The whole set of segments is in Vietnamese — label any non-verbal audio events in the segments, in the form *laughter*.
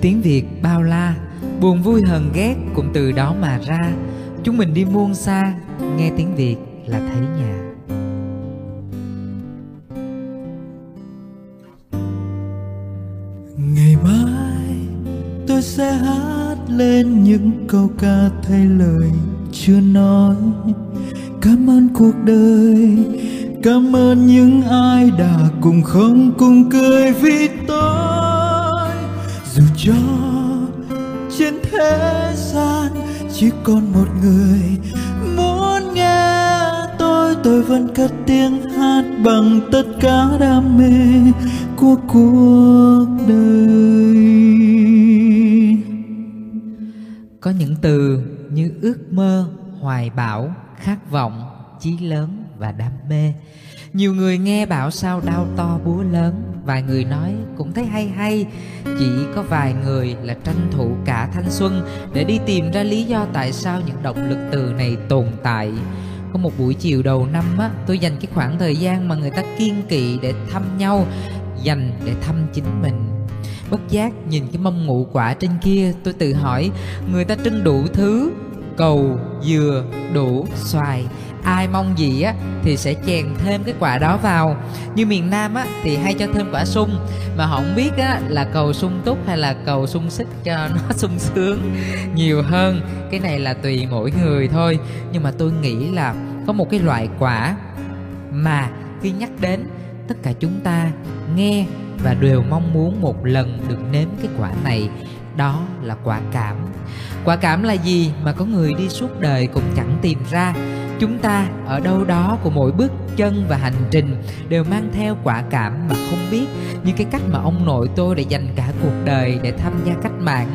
tiếng việt bao la, buồn vui hờn ghét cũng từ đó mà ra. Chúng mình đi muôn xa, nghe tiếng việt là thấy nhà. Ngày mai, tôi sẽ hát lên những câu ca thay lời chưa nói. Cảm ơn cuộc đời cảm ơn những ai đã cùng không cùng cười vì tôi. Dù cho trên thế gian chỉ còn một người muốn nghe tôi tôi vẫn cất tiếng hát bằng tất cả đam mê của cuộc đời. Có những từ như ước mơ, hoài bão, khát vọng, chí lớn và đam mê. Nhiều người nghe bảo sao đau to búa lớn. Vài người nói cũng thấy hay hay. Chỉ có vài người là tranh thủ cả thanh xuân để đi tìm ra lý do tại sao những động lực từ này tồn tại. Có một buổi chiều đầu năm á, tôi dành cái khoảng thời gian mà người ta kiên kỵ để thăm nhau, dành để thăm chính mình. Bất giác nhìn cái mâm ngũ quả trên kia, tôi tự hỏi, người ta trưng đủ thứ, cầu, dừa, đủ, xoài ai mong gì á, thì sẽ chèn thêm cái quả đó vào. Như miền nam á, thì hay cho thêm quả sung, mà họ không biết á, là cầu sung túc hay là cầu sung xích cho *laughs* nó sung sướng nhiều hơn. Cái này là tùy mỗi người thôi. Nhưng mà tôi nghĩ là có một cái loại quả mà khi nhắc đến, tất cả chúng ta nghe và đều mong muốn một lần được nếm cái quả này. Đó là quả cảm. Quả cảm là gì mà có người đi suốt đời cũng chẳng tìm ra chúng ta ở đâu đó của mỗi bước chân và hành trình đều mang theo quả cảm mà không biết. Như cái cách mà ông nội tôi đã dành cả cuộc đời để tham gia cách mạng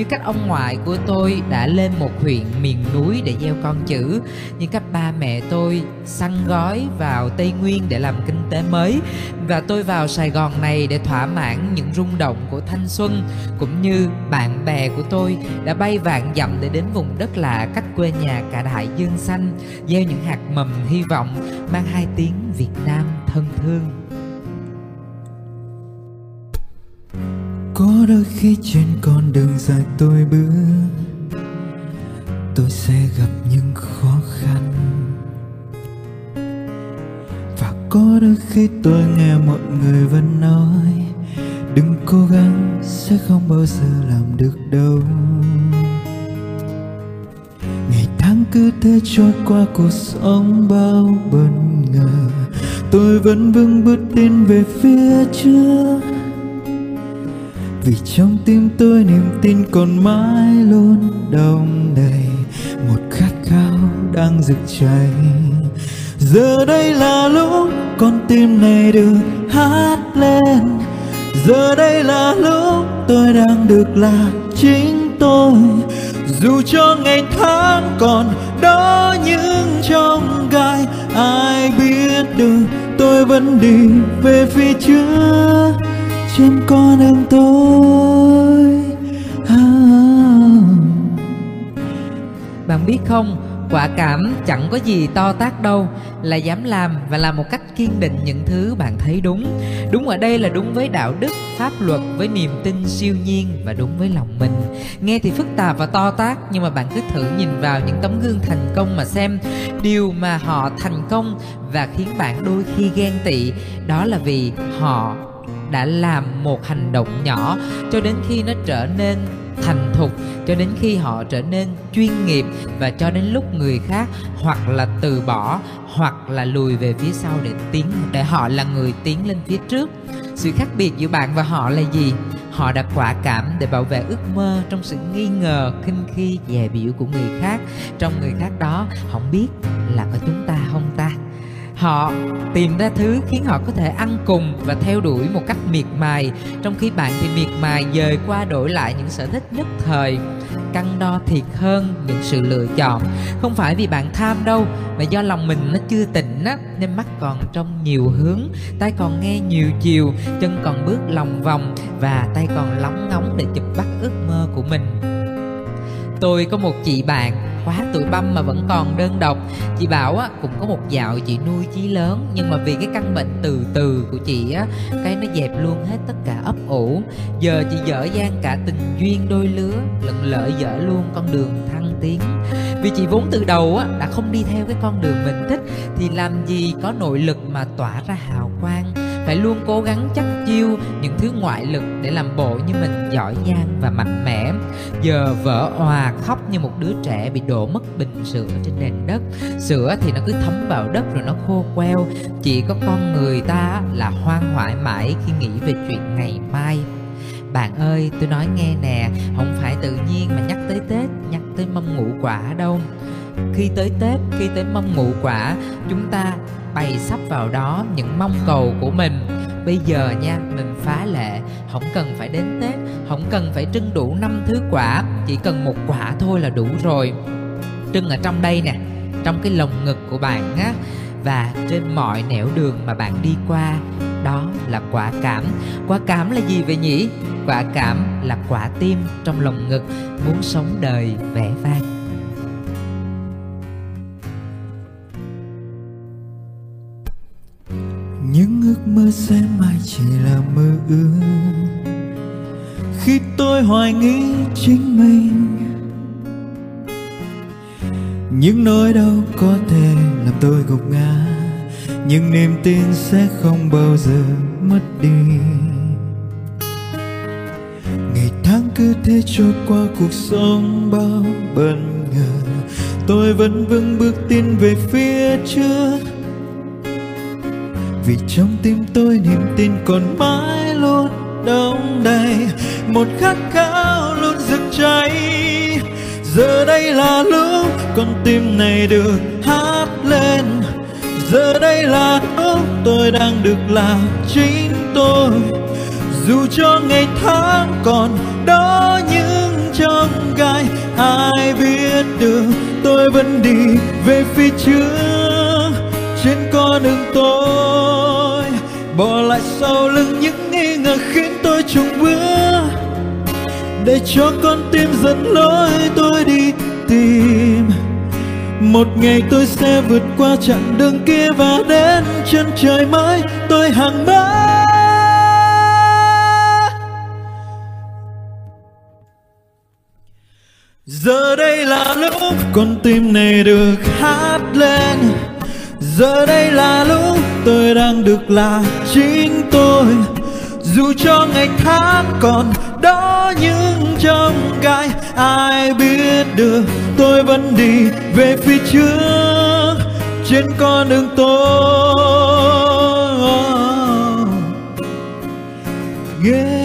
như cách ông ngoại của tôi đã lên một huyện miền núi để gieo con chữ, như cách ba mẹ tôi săn gói vào tây nguyên để làm kinh tế mới. Và tôi vào sài gòn này để thỏa mãn những rung động của thanh xuân, cũng như bạn bè của tôi đã bay vạn dặm để đến vùng đất lạ cách quê nhà cả đại dương xanh, gieo những hạt mầm hy vọng, mang hai tiếng việt nam thân thương. Có đôi khi trên con đường dài tôi bước, tôi sẽ gặp những khó khăn. Và có đôi khi tôi nghe mọi người vẫn nói, đừng cố gắng, sẽ không bao giờ làm được đâu. Ngày tháng cứ thế trôi qua, cuộc sống bao bất ngờ. Tôi vẫn vững bước tiến về phía trước vì trong tim tôi niềm tin còn mãi luôn đông đầy, một khát khao đang rực cháy. Giờ đây là lúc con tim này được hát lên. Giờ đây là lúc tôi đang được là chính tôi. Dù cho ngày tháng còn đó những trong gai, ai biết được tôi vẫn đi về phía trước trên con đường tôi. À. bạn biết không, quả cảm chẳng có gì to tác đâu, là dám làm và làm một cách kiên định những thứ bạn thấy đúng. Đúng ở đây là đúng với đạo đức, pháp luật, với niềm tin siêu nhiên và đúng với lòng mình. Nghe thì phức tạp và to tác nhưng mà bạn cứ thử nhìn vào những tấm gương thành công mà xem. Điều mà họ thành công và khiến bạn đôi khi ghen tị, đó là vì họ đã làm một hành động nhỏ cho đến khi nó trở nên thành thục, cho đến khi họ trở nên chuyên nghiệp và cho đến lúc người khác hoặc là từ bỏ hoặc là lùi về phía sau để tiến, để họ là người tiến lên phía trước. Sự khác biệt giữa bạn và họ là gì? Họ đã quả cảm để bảo vệ ước mơ trong sự nghi ngờ, khinh khi, dè biểu của người khác. Trong người khác đó, không biết là có chúng ta không ta? Họ tìm ra thứ khiến họ có thể ăn cùng và theo đuổi một cách miệt mài. Trong khi bạn thì miệt mài dời qua đổi lại những sở thích nhất thời cân đo thiệt hơn những sự lựa chọn. Không phải vì bạn tham đâu, mà do lòng mình nó chưa tỉnh á, nên mắt còn trong nhiều hướng tay còn nghe nhiều chiều, chân còn bước lòng vòng và tay còn lóng ngóng để chụp bắt ước mơ của mình. Tôi có một chị bạn quá tuổi băm mà vẫn còn đơn độc. Chị bảo á, cũng có một dạo chị nuôi chí lớn, nhưng mà vì cái căn bệnh từ từ của chị á, cái nó dẹp luôn hết tất cả ấp ủ. Giờ chị dở dang cả tình duyên đôi lứa, lận lỡ dở luôn con đường thăng tiến. Vì chị vốn từ đầu á, đã không đi theo cái con đường mình thích, thì làm gì có nội lực mà tỏa ra hào quang phải luôn cố gắng chắc chiêu những thứ ngoại lực để làm bộ như mình giỏi giang và mạnh mẽ. Giờ vỡ hòa khóc như một đứa trẻ bị đổ mất bình sữa trên nền đất. Sữa thì nó cứ thấm vào đất rồi nó khô queo. Chỉ có con người ta là hoang hoại mãi khi nghĩ về chuyện ngày mai. Bạn ơi, tôi nói nghe nè, không phải tự nhiên mà nhắc tới tết, nhắc tới mâm ngũ quả đâu khi tới tết, khi tới mâm ngũ quả, chúng ta bày sắp vào đó những mong cầu của mình. Bây giờ nha, mình phá lệ. Không cần phải đến tết, không cần phải trưng đủ năm thứ quả, chỉ cần một quả thôi là đủ rồi. Trưng ở trong đây nè, trong cái lồng ngực của bạn á, và trên mọi nẻo đường mà bạn đi qua, đó là quả cảm. Quả cảm là gì vậy nhỉ? Quả cảm là quả tim trong lồng ngực, muốn sống đời vẻ vang. Những ước mơ sẽ mãi chỉ là mơ ước. Khi tôi hoài nghi chính mình, những nỗi đau có thể làm tôi gục ngã, nhưng niềm tin sẽ không bao giờ mất đi. Ngày tháng cứ thế trôi qua, cuộc sống bao bất ngờ. Tôi vẫn vững bước tin về phía trước vì trong tim tôi niềm tin còn mãi luôn đong đầy. Một khát khao luôn rực cháy. Giờ đây là lúc con tim này được hát lên. Giờ đây là lúc tôi đang được là chính tôi. Dù cho ngày tháng còn đó nhưng trong gai, ai biết được tôi vẫn đi về phía trước. Trên con đường tôi bỏ lại sau lưng những nghi ngờ khiến tôi chùng bước để cho con tim dẫn lối tôi đi tìm. Một ngày tôi sẽ vượt qua chặng đường kia và đến chân trời mới. Tôi hàng mơ. Giờ đây là lúc con tim này được hát lên. Giờ đây là lúc tôi đang được là chính tôi dù cho ngày tháng còn đó nhưng trong gai, ai biết được tôi vẫn đi về phía trước trên con đường tôi yeah.